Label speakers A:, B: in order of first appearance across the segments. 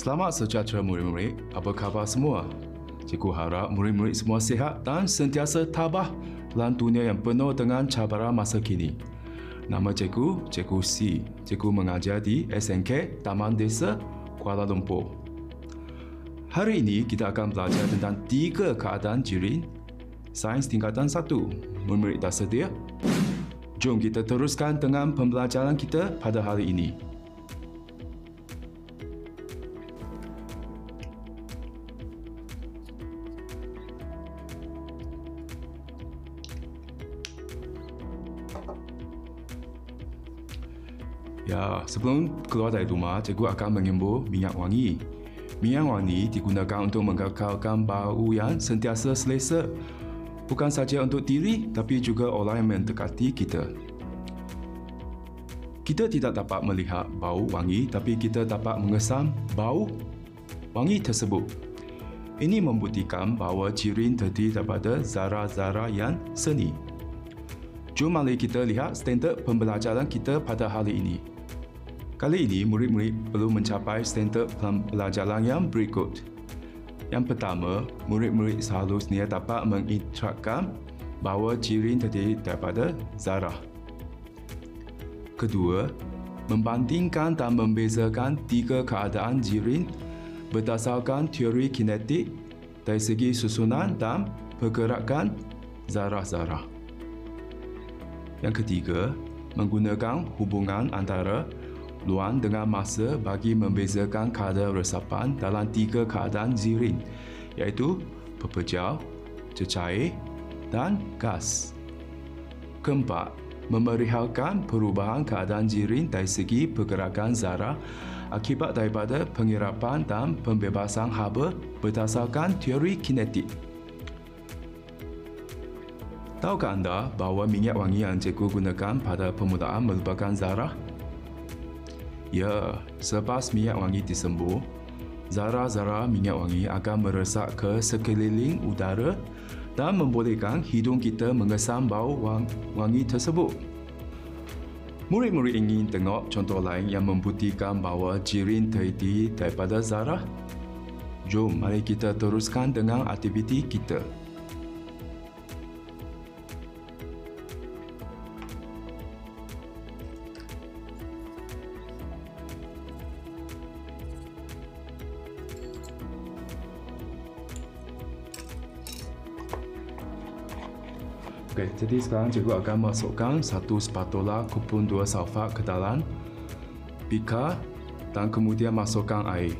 A: Selamat sejahtera murid-murid. Apa khabar semua? Cikgu harap murid-murid semua sihat dan sentiasa tabah dalam dunia yang penuh dengan cabaran masa kini. Nama cikgu, Cikgu C. Cikgu mengajar di SNK Taman Desa, Kuala Lumpur. Hari ini kita akan belajar tentang tiga keadaan jirin sains tingkatan satu. Murid-murid dah sedia? Jom kita teruskan dengan pembelajaran kita pada hari ini. Sebelum keluar dari rumah, cikgu akan mengimbau minyak wangi. Minyak wangi digunakan untuk mengekalkan bau yang sentiasa selesa. Bukan saja untuk diri, tapi juga orang yang mendekati kita. Kita tidak dapat melihat bau wangi, tapi kita dapat mengesam bau wangi tersebut. Ini membuktikan bahawa jirin terdiri daripada zarah-zarah yang seni. Jom mari kita lihat standard pembelajaran kita pada hari ini. Kali ini, murid-murid perlu mencapai standard pelajaran yang berikut. Yang pertama, murid-murid seharusnya dapat mengiktirafkan bahawa jirin terdiri daripada zarah. Kedua, membandingkan dan membezakan tiga keadaan jirin berdasarkan teori kinetik dari segi susunan dan pergerakan zarah-zarah. Yang ketiga, menggunakan hubungan antara luang dengan masa bagi membezakan kadar resapan dalam tiga keadaan zirin iaitu pepejal, cecair dan gas. Keempat, memerihalkan perubahan keadaan zirin dari segi pergerakan zarah akibat daripada pengirapan dan pembebasan haba berdasarkan teori kinetik. Tahukah anda bahawa minyak wangi yang cikgu gunakan pada permulaan merupakan zarah? Ya, selepas minyak wangi disembuh, zarah-zarah minyak wangi akan meresap ke sekeliling udara dan membolehkan hidung kita mengesam bau wangi tersebut. Murid-murid ingin tengok contoh lain yang membuktikan bahawa jirin terdiri daripada zarah? Jom, mari kita teruskan dengan aktiviti kita. Okey, jadi sekarang cikgu akan masukkan satu spatula kupon dua sulfat ke dalam bika dan kemudian masukkan air.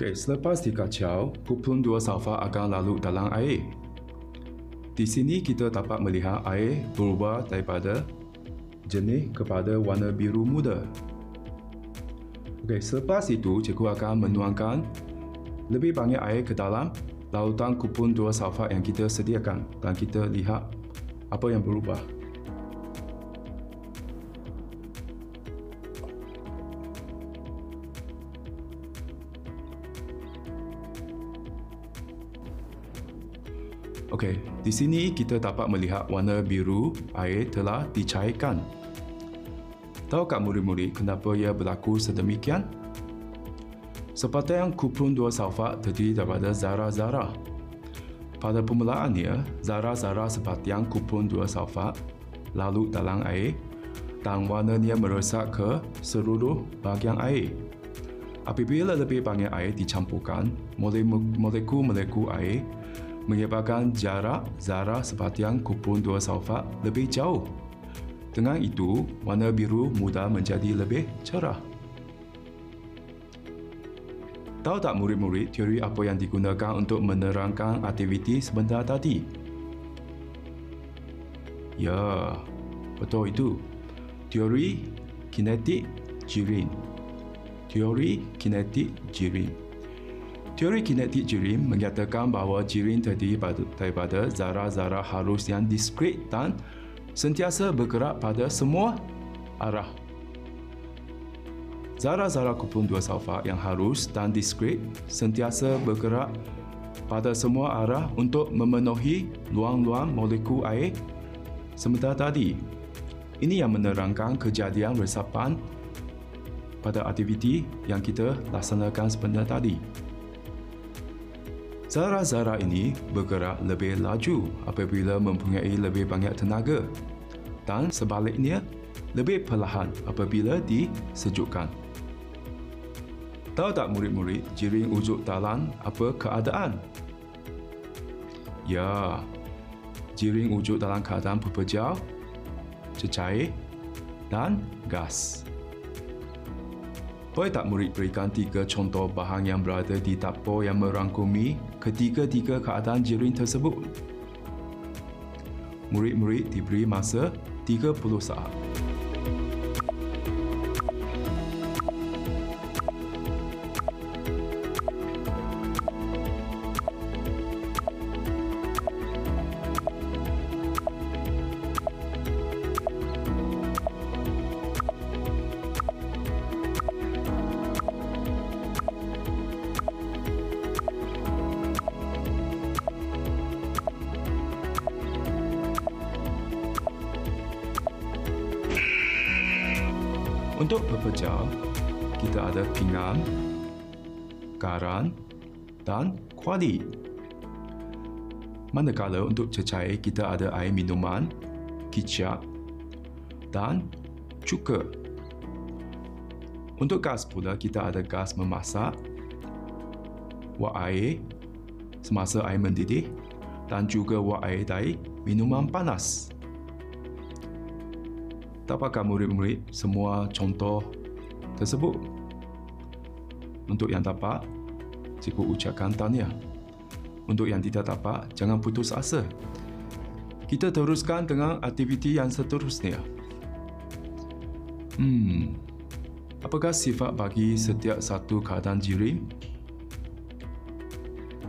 A: Okey, selepas dikacau, kupon dua sulfat akan lalu dalam air. Di sini kita dapat melihat air berubah daripada jernih kepada warna biru muda. Okey, selepas itu cikgu akan menuangkan lebih banyak air ke dalam lautan kupon dua sulfat yang kita sediakan dan kita lihat apa yang berubah. Okey, di sini kita dapat melihat warna biru air telah dicairkan. Tahukah murid-murid kenapa ia berlaku sedemikian? Seperti kupon dua sulfat terdiri daripada zarah-zarah. Pada permulaannya, zarah-zarah seperti kupon dua sulfat lalu dalam air dan warnanya meresap ke seluruh bahagian air. Apabila lebih banyak air dicampurkan, molekul-molekul air menyebabkan jarak zarah sepertian kupon dua sulfat lebih jauh. Dengan itu, warna biru mudah menjadi lebih cerah. Tahu tak murid-murid teori apa yang digunakan untuk menerangkan aktiviti sebentar tadi? Ya, betul itu. Teori kinetik jirin. teori kinetik jirim. Teori kinetik jirim menyatakan bahawa jirim terdiri daripada zarah-zarah halus yang diskret dan sentiasa bergerak pada semua arah. Zarah-zarah kupon dua sulfat yang halus dan diskret sentiasa bergerak pada semua arah untuk memenuhi luang-luang molekul air sementara tadi. Ini yang menerangkan kejadian resapan pada aktiviti yang kita laksanakan sebentar tadi. Zarah-zarah ini bergerak lebih laju apabila mempunyai lebih banyak tenaga dan sebaliknya lebih perlahan apabila disejukkan. Tahu tak murid-murid jiring ujuk dalam apa keadaan? Ya, jiring ujuk dalam keadaan pepejal, cecair dan gas. Boleh tak murid berikan tiga contoh bahan yang berada di dapur yang merangkumi ketiga-tiga keadaan jiring tersebut? Murid-murid diberi masa 30 saat. Manakala untuk cecair, kita ada air minuman, kicap dan cuka. Untuk gas pula, kita ada gas memasak, wak air semasa air mendidih dan juga wak air dari minuman panas. Dapatkan murid-murid semua contoh tersebut? Untuk yang dapat, cikgu ucapkan tahniah. Untuk yang tidak dapat, jangan putus asa. Kita teruskan dengan aktiviti yang seterusnya. Hmm, apakah sifat bagi setiap satu keadaan jirim?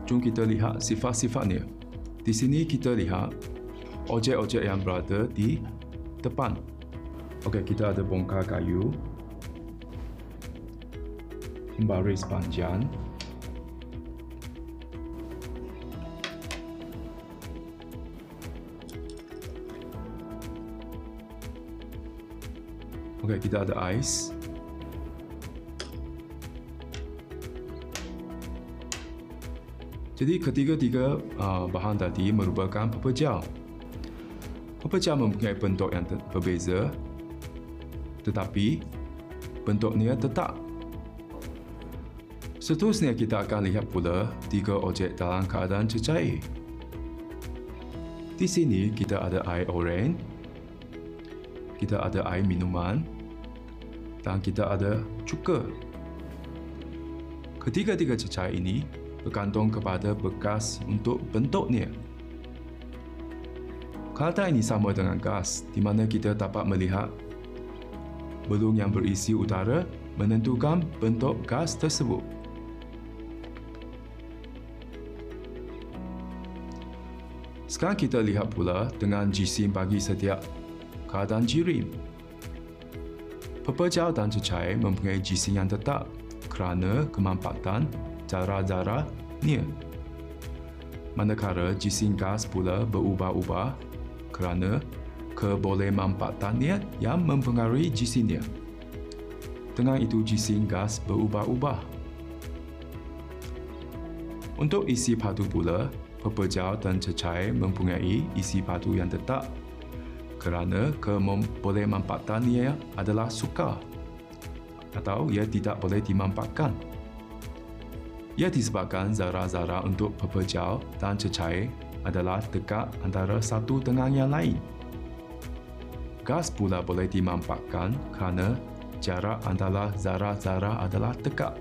A: Jom kita lihat sifat-sifatnya. Di sini kita lihat objek-objek yang berada di depan Okey, kita ada bongkar kayu. Baris panjang. Okey, kita ada ais. Jadi ketiga-tiga uh, bahan tadi merupakan pepejal. Pepejal mempunyai bentuk yang berbeza tetapi bentuknya tetap. Seterusnya kita akan lihat pula tiga objek dalam keadaan cecair. Di sini kita ada air oren, kita ada air minuman dan kita ada cuka. Ketiga-tiga cecair ini bergantung kepada bekas untuk bentuknya. Keadaan ini sama dengan gas di mana kita dapat melihat belung yang berisi udara menentukan bentuk gas tersebut. Sekarang kita lihat pula dengan jisim bagi setiap keadaan jirim. Pepejal dan cecair mempunyai jisim yang tetap kerana kemanfaatan zarah-zarah nia. Manakala jisim gas pula berubah-ubah kerana kebolehmanfaatannya yang mempengaruhi jisimnya. Dengan itu jisim gas berubah-ubah. Untuk isi padu pula, pepejal dan cecair mempunyai isi padu yang tetap kerana kebolehmanfaatannya adalah sukar atau ia tidak boleh dimanfaatkan. Ia disebabkan zarah-zarah untuk pepejal dan cecair adalah dekat antara satu dengan yang lain. Gas pula boleh dimanfaatkan kerana jarak antara zarah-zarah adalah dekat.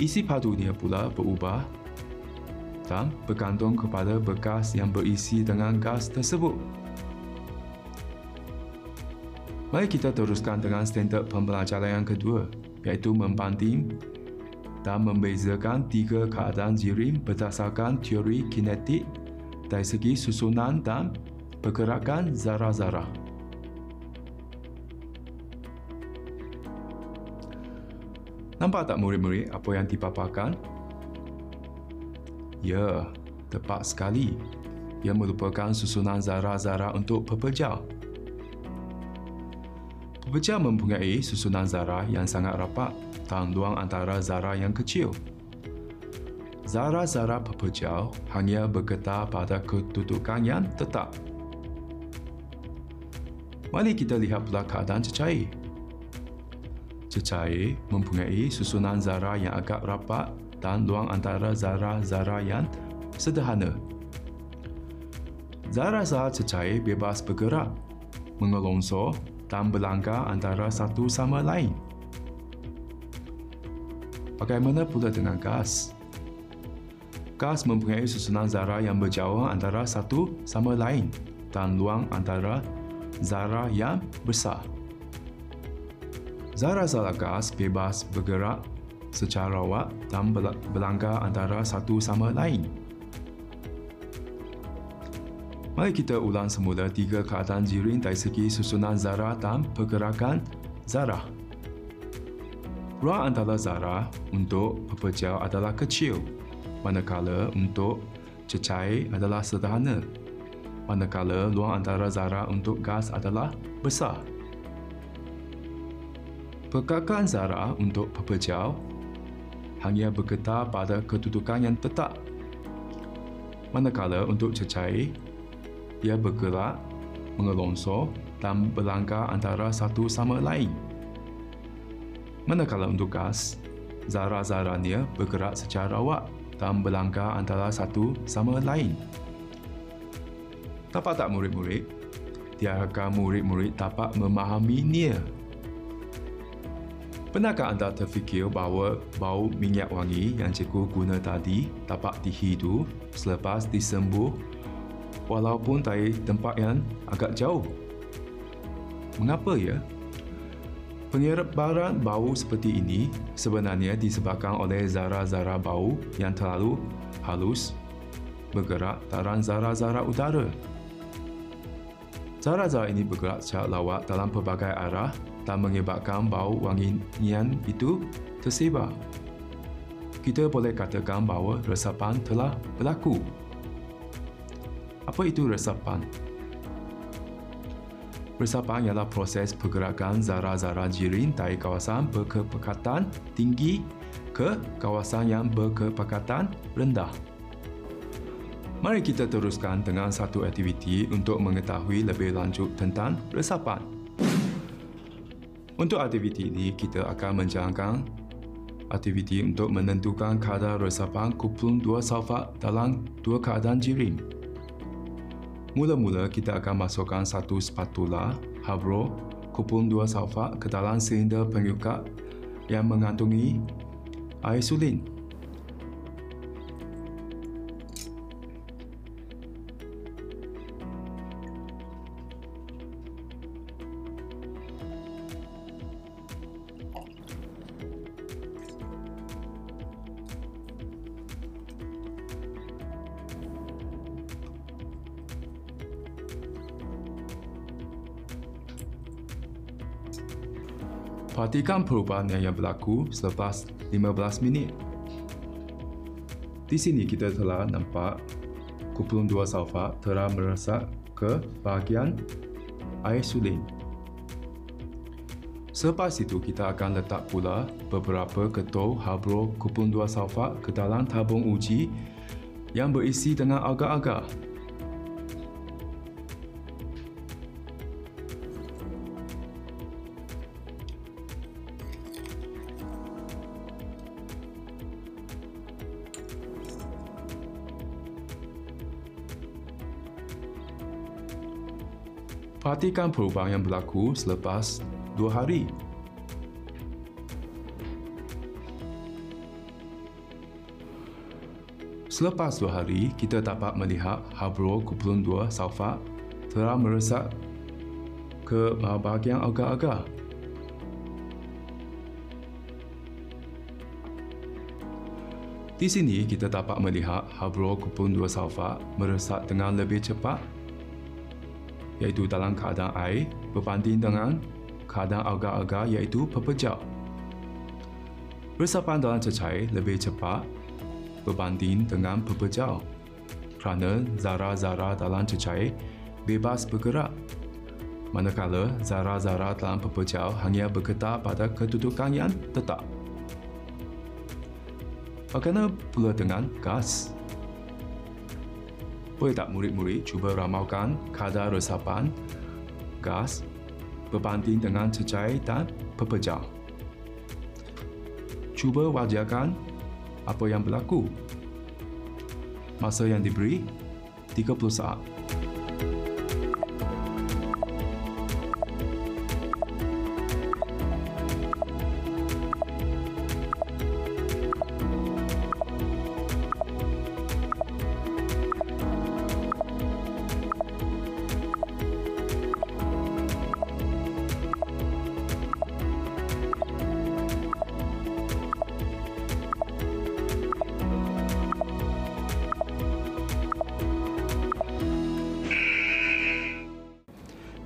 A: Isi padunya pula berubah dan bergantung kepada bekas yang berisi dengan gas tersebut. Mari kita teruskan dengan standard pembelajaran yang kedua. iaitu membanding dan membezakan tiga keadaan jirim berdasarkan teori kinetik dari segi susunan dan pergerakan zarah-zarah. Nampak tak murid-murid apa yang dipaparkan? Ya, tepat sekali. Ia merupakan susunan zarah-zarah untuk pepejal. Pepejal mempunyai susunan zarah yang sangat rapat dan ruang antara zarah yang kecil. Zarah-zarah pepejal hanya bergetar pada kedudukan yang tetap. Mari kita lihat pula keadaan cecair. Cecair mempunyai susunan zarah yang agak rapat dan ruang antara zarah-zarah yang sederhana. Zarah-zarah cecair bebas bergerak, mengelongsor dan berlanggar antara satu sama lain. Bagaimana pula dengan gas? Gas mempunyai susunan zarah yang berjauh antara satu sama lain dan luang antara zarah yang besar. Zarah-zarah gas bebas bergerak secara rawat dan berlanggar antara satu sama lain. Mari kita ulang semula tiga keadaan jirin dari segi susunan zarah dan pergerakan zarah. Ruang antara zarah untuk pepejal adalah kecil, manakala untuk cecair adalah sederhana, manakala ruang antara zarah untuk gas adalah besar. Pergerakan zarah untuk pepejal hanya bergetar pada kedudukan yang tetap, manakala untuk cecair, ia bergerak, mengelongsor dan berlangkah antara satu sama lain. Manakala untuk gas, zarah-zarahnya bergerak secara rawat dan berlangkah antara satu sama lain. Dapat tak murid-murid? Tiadakah murid-murid dapat memahaminya? Pernahkah anda terfikir bahawa bau minyak wangi yang cikgu guna tadi dapat dihidu selepas disembuh walaupun dari tempat yang agak jauh? Mengapa ya? Penyebaran bau seperti ini sebenarnya disebabkan oleh zarah-zarah bau yang terlalu halus bergerak dalam zarah-zarah udara. Zarah-zarah ini bergerak secara lawak dalam pelbagai arah dan menyebabkan bau wangian itu tersebar. Kita boleh katakan bahawa resapan telah berlaku. Apa itu resapan? Resapan ialah proses pergerakan zarah-zarah jirin dari kawasan berkepekatan tinggi ke kawasan yang berkepekatan rendah. Mari kita teruskan dengan satu aktiviti untuk mengetahui lebih lanjut tentang resapan. Untuk aktiviti ini, kita akan menjalankan aktiviti untuk menentukan kadar resapan kumpulan dua sulfat dalam dua keadaan jirim. Mula-mula kita akan masukkan satu spatula Havro kupon dua sulfat ke dalam silinder penyukat yang mengandungi air sulin. Perhatikan perubahan yang berlaku selepas 15 minit. Di sini kita telah nampak kumpulan dua sulfat telah meresap ke bahagian air sulin. Selepas itu kita akan letak pula beberapa ketul habro kumpulan dua sulfat ke dalam tabung uji yang berisi dengan agar-agar Perhatikan perubahan yang berlaku selepas 2 hari. Selepas 2 hari, kita dapat melihat Habro Kupulun 2 Salfat telah meresap ke bahagian agak-agak. Di sini kita dapat melihat Habro Kupulun 2 salva meresap dengan lebih cepat iaitu dalam keadaan air berbanding dengan keadaan agar-agar iaitu pepejal. Resapan dalam cecair lebih cepat berbanding dengan pepejal kerana zarah-zarah dalam cecair bebas bergerak manakala zarah-zarah dalam pepejal hanya bergetar pada kedudukan yang tetap. Bagaimana pula dengan gas? Boleh tak murid-murid cuba ramalkan kadar resapan gas berbanding dengan cecair dan pepejal? Cuba wajarkan apa yang berlaku. Masa yang diberi 30 saat.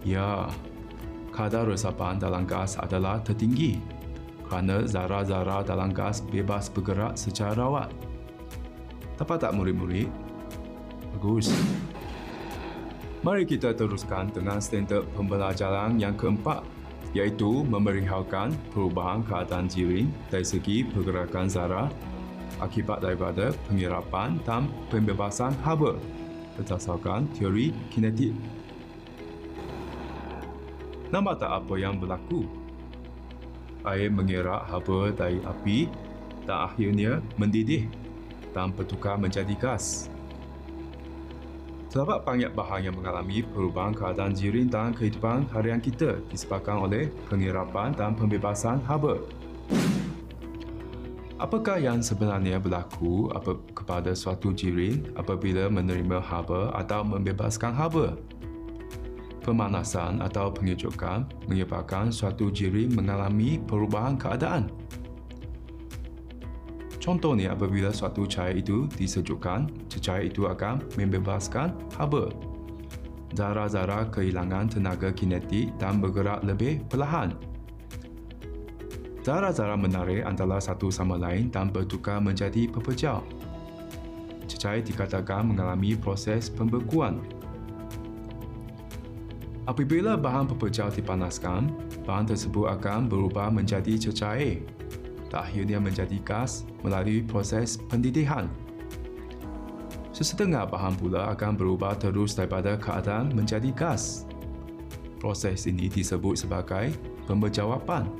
A: Ya, kadar resapan dalam gas adalah tertinggi kerana zarah-zarah dalam gas bebas bergerak secara rawat. Dapat tak murid-murid? Bagus. Mari kita teruskan dengan standard pembelajaran yang keempat iaitu memerihalkan perubahan keadaan jirin dari segi pergerakan zarah akibat daripada pengirapan dan pembebasan haba berdasarkan teori kinetik Nampak tak apa yang berlaku? Air mengerak haba dari api dan akhirnya mendidih dan bertukar menjadi gas. Terdapat banyak bahan yang mengalami perubahan keadaan jirin dan kehidupan harian kita disebabkan oleh pengirapan dan pembebasan haba. Apakah yang sebenarnya berlaku kepada suatu jirin apabila menerima haba atau membebaskan haba? Pemanasan atau pengecukan menyebabkan suatu jirim mengalami perubahan keadaan. Contohnya apabila suatu cair itu disejukkan, cecair itu akan membebaskan haba. Zarah-zarah kehilangan tenaga kinetik dan bergerak lebih perlahan. Zarah-zarah menarik antara satu sama lain dan bertukar menjadi pepejal. Cecair dikatakan mengalami proses pembekuan Apabila bahan pepejal dipanaskan, bahan tersebut akan berubah menjadi cecair dan akhirnya menjadi gas melalui proses pendidihan. Sesetengah bahan pula akan berubah terus daripada keadaan menjadi gas. Proses ini disebut sebagai pemberjawapan.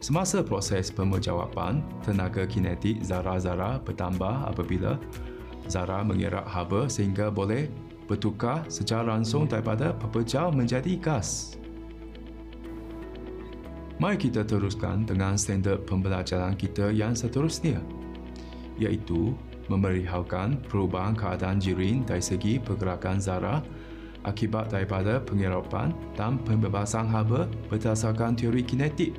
A: Semasa proses pemberjawapan, tenaga kinetik zarah-zarah bertambah apabila zarah mengerak haba sehingga boleh bertukar secara langsung daripada pepejal menjadi gas. Mari kita teruskan dengan standard pembelajaran kita yang seterusnya, iaitu memerihalkan perubahan keadaan jirin dari segi pergerakan zarah akibat daripada pengirapan dan pembebasan haba berdasarkan teori kinetik.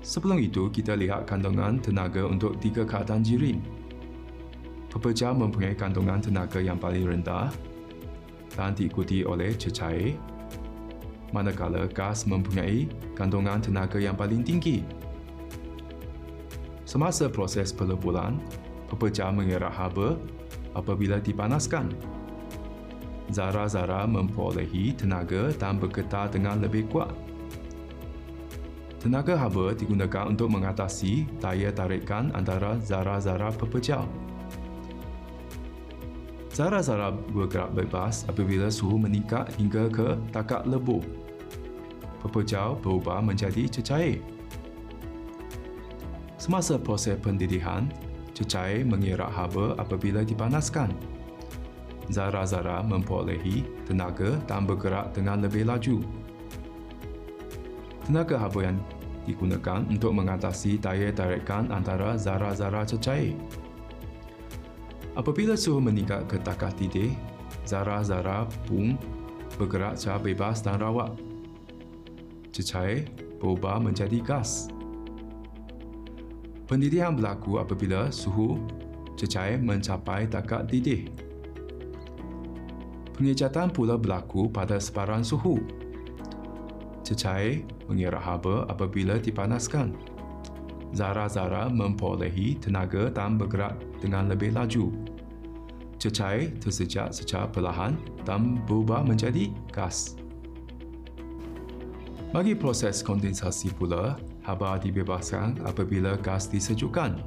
A: Sebelum itu, kita lihat kandungan tenaga untuk tiga keadaan jirin. Pepejal mempunyai kandungan tenaga yang paling rendah dan diikuti oleh cecair, manakala gas mempunyai kandungan tenaga yang paling tinggi. Semasa proses peleburan, pepejal mengerak haba apabila dipanaskan. Zarah-zarah memperolehi tenaga dan bergetar dengan lebih kuat. Tenaga haba digunakan untuk mengatasi daya tarikan antara zarah-zarah pepejal. Zarah-zarah bergerak bebas apabila suhu meningkat hingga ke takak lebur. Pepejal berubah menjadi cecair. Semasa proses pendidihan, cecair mengerak haba apabila dipanaskan. Zarah-zarah memperolehi tenaga dan bergerak dengan lebih laju. Tenaga haba yang digunakan untuk mengatasi daya tarikan antara zarah-zarah cecair. Apabila suhu meningkat ke takah titik, zarah-zarah pun bergerak secara bebas dan rawat. Cecair berubah menjadi gas. Pendidihan berlaku apabila suhu cecair mencapai takak didih. Pengejatan pula berlaku pada separan suhu. Cecair mengira haba apabila dipanaskan. Zara-zara memperolehi tenaga dan bergerak dengan lebih laju. Cecair tersejak secara perlahan dan berubah menjadi gas. Bagi proses kondensasi pula, haba dibebaskan apabila gas disejukkan.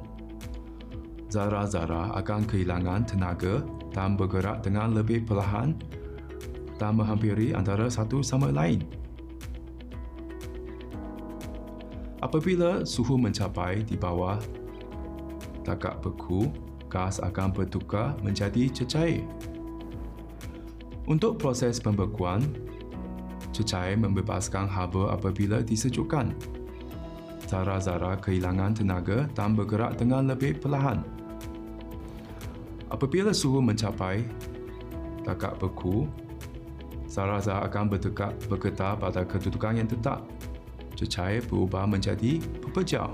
A: Zara-zara akan kehilangan tenaga dan bergerak dengan lebih perlahan dan menghampiri antara satu sama lain. Apabila suhu mencapai di bawah takak beku, gas akan bertukar menjadi cecair. Untuk proses pembekuan, cecair membebaskan haba apabila disejukkan. Zara-zara kehilangan tenaga dan bergerak dengan lebih perlahan. Apabila suhu mencapai takak beku, zara-zara akan bertekak bergetar pada kedudukan yang tetap. Cecair berubah menjadi pepejal.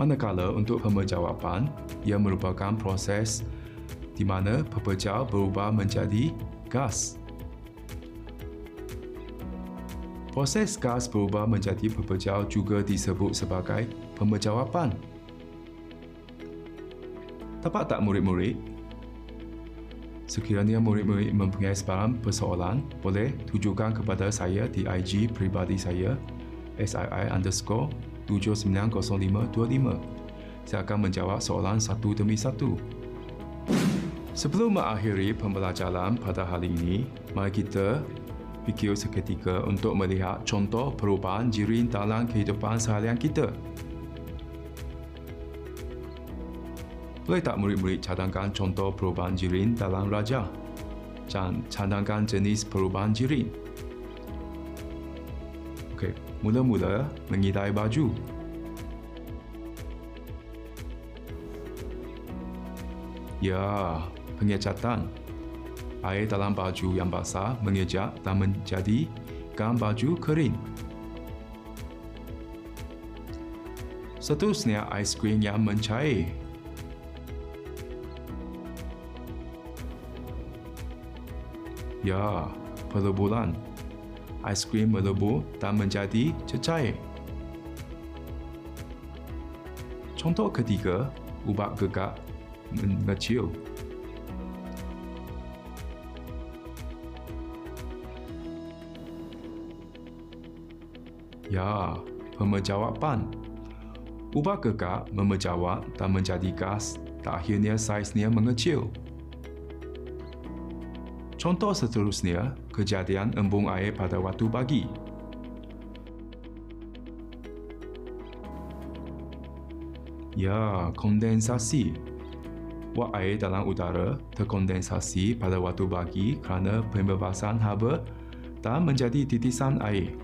A: Manakala untuk pemejawapan, ia merupakan proses di mana pepejal berubah menjadi gas. Proses gas berubah menjadi pepejal juga disebut sebagai pemejawapan. Dapat tak murid-murid? Sekiranya murid-murid mempunyai sebarang persoalan, boleh tujukan kepada saya di IG peribadi saya SII underscore 790525. Saya akan menjawab soalan satu demi satu. Sebelum mengakhiri pembelajaran pada hari ini, mari kita fikir seketika untuk melihat contoh perubahan jirin dalam kehidupan seharian kita. Boleh tak murid-murid cadangkan contoh perubahan jirin dalam raja? Dan cadangkan jenis perubahan jirin. Okey, mula-mula mengidai baju. Ya, pengecatan air dalam baju yang basah mengejak dan menjadikan baju kering. Seterusnya, aiskrim yang mencair. Ya, peleburan. Aiskrim melebur dan menjadi cecair. Contoh ketiga, ubat gegak mengecil. Ya, pemejawapan. Ubah kekak memejawab dan menjadi gas dan akhirnya saiznya mengecil. Contoh seterusnya, kejadian embung air pada waktu pagi. Ya, kondensasi. Wak air dalam udara terkondensasi pada waktu pagi kerana pembebasan haba dan menjadi titisan air.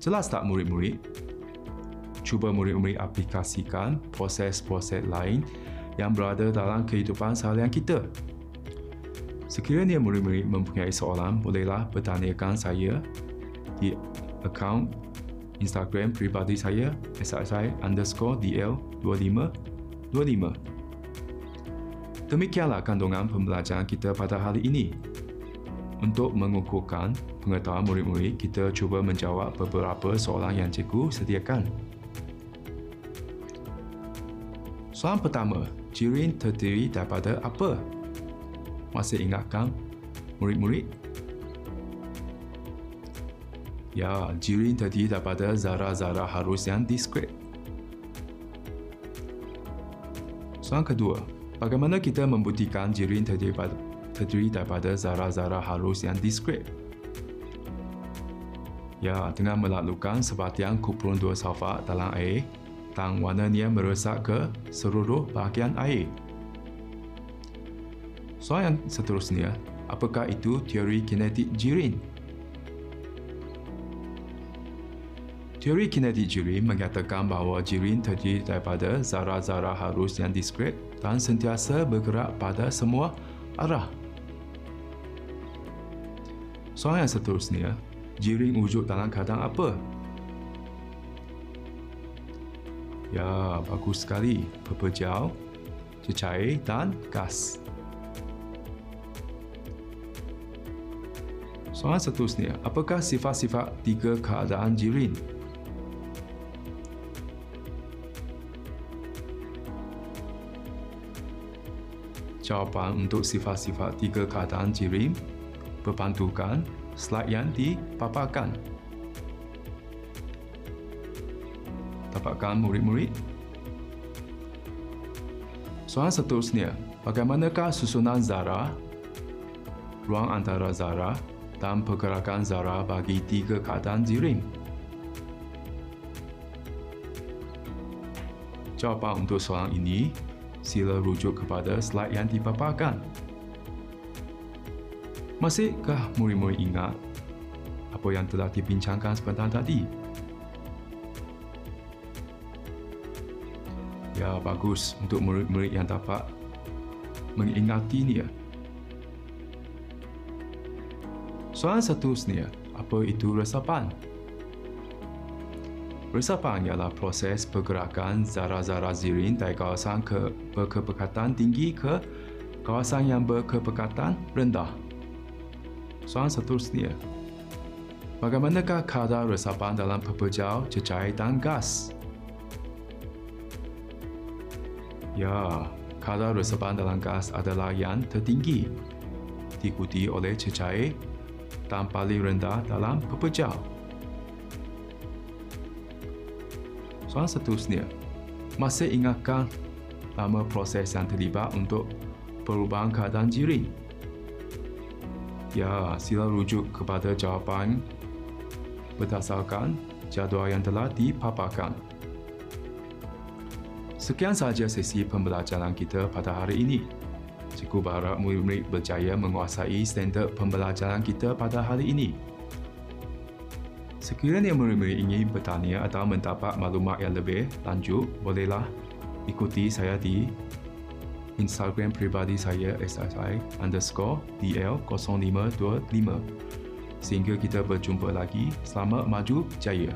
A: Jelas tak murid-murid? Cuba murid-murid aplikasikan proses-proses lain yang berada dalam kehidupan seharian kita. Sekiranya murid-murid mempunyai soalan, bolehlah bertanyakan saya di akaun Instagram pribadi saya SSI underscore DL2525. Demikianlah kandungan pembelajaran kita pada hari ini. Untuk mengukuhkan pengetahuan murid-murid, kita cuba menjawab beberapa soalan yang cikgu sediakan. Soalan pertama, jirin terdiri daripada apa? Masih ingatkan murid-murid? Ya, jirin terdiri daripada zara-zara harus yang diskret. Soalan kedua, bagaimana kita membuktikan jirin terdiri daripada terdiri daripada zara-zara halus yang diskret. Ya, dengan melakukan sebatian kupron dua sulfat dalam air dan warnanya meresap ke seluruh bahagian air. Soalan seterusnya, apakah itu teori kinetik jirin? Teori kinetik jirin mengatakan bahawa jirin terdiri daripada zara-zara halus yang diskret dan sentiasa bergerak pada semua arah. Soalan yang seterusnya, jiring wujud dalam keadaan apa? Ya, bagus sekali. Pepejal, cecair dan gas. Soalan seterusnya, apakah sifat-sifat tiga keadaan jirin? Jawapan untuk sifat-sifat tiga keadaan jirim berpantukan slide yang dipaparkan. Dapatkan murid-murid. Soalan seterusnya, bagaimanakah susunan zarah, ruang antara zarah dan pergerakan zarah bagi tiga keadaan jirim? Jawapan untuk soalan ini sila rujuk kepada slide yang dipaparkan. Masihkah murid-murid ingat apa yang telah dibincangkan sebentar tadi? Ya, bagus untuk murid-murid yang dapat mengingatinya. Soalan seterusnya, apa itu resapan? Resapan ialah proses pergerakan zarah-zarah zirin dari kawasan ke berkepekatan tinggi ke kawasan yang berkepekatan rendah. Soalan seterusnya. Bagaimanakah kadar resapan dalam pepejal, cecair dan gas? Ya, kadar resapan dalam gas adalah yang tertinggi, diikuti oleh cecair dan paling rendah dalam pepejal. Soalan seterusnya, masih ingatkah lama proses yang terlibat untuk perubahan keadaan jirin? Ya, sila rujuk kepada jawapan berdasarkan jadual yang telah dipaparkan. Sekian sahaja sesi pembelajaran kita pada hari ini. Cikgu berharap murid-murid berjaya menguasai standard pembelajaran kita pada hari ini. Sekiranya murid-murid ingin bertanya atau mendapat maklumat yang lebih lanjut, bolehlah ikuti saya di Instagram pribadi saya SSI underscore DL0525. Sehingga kita berjumpa lagi. Selamat maju jaya.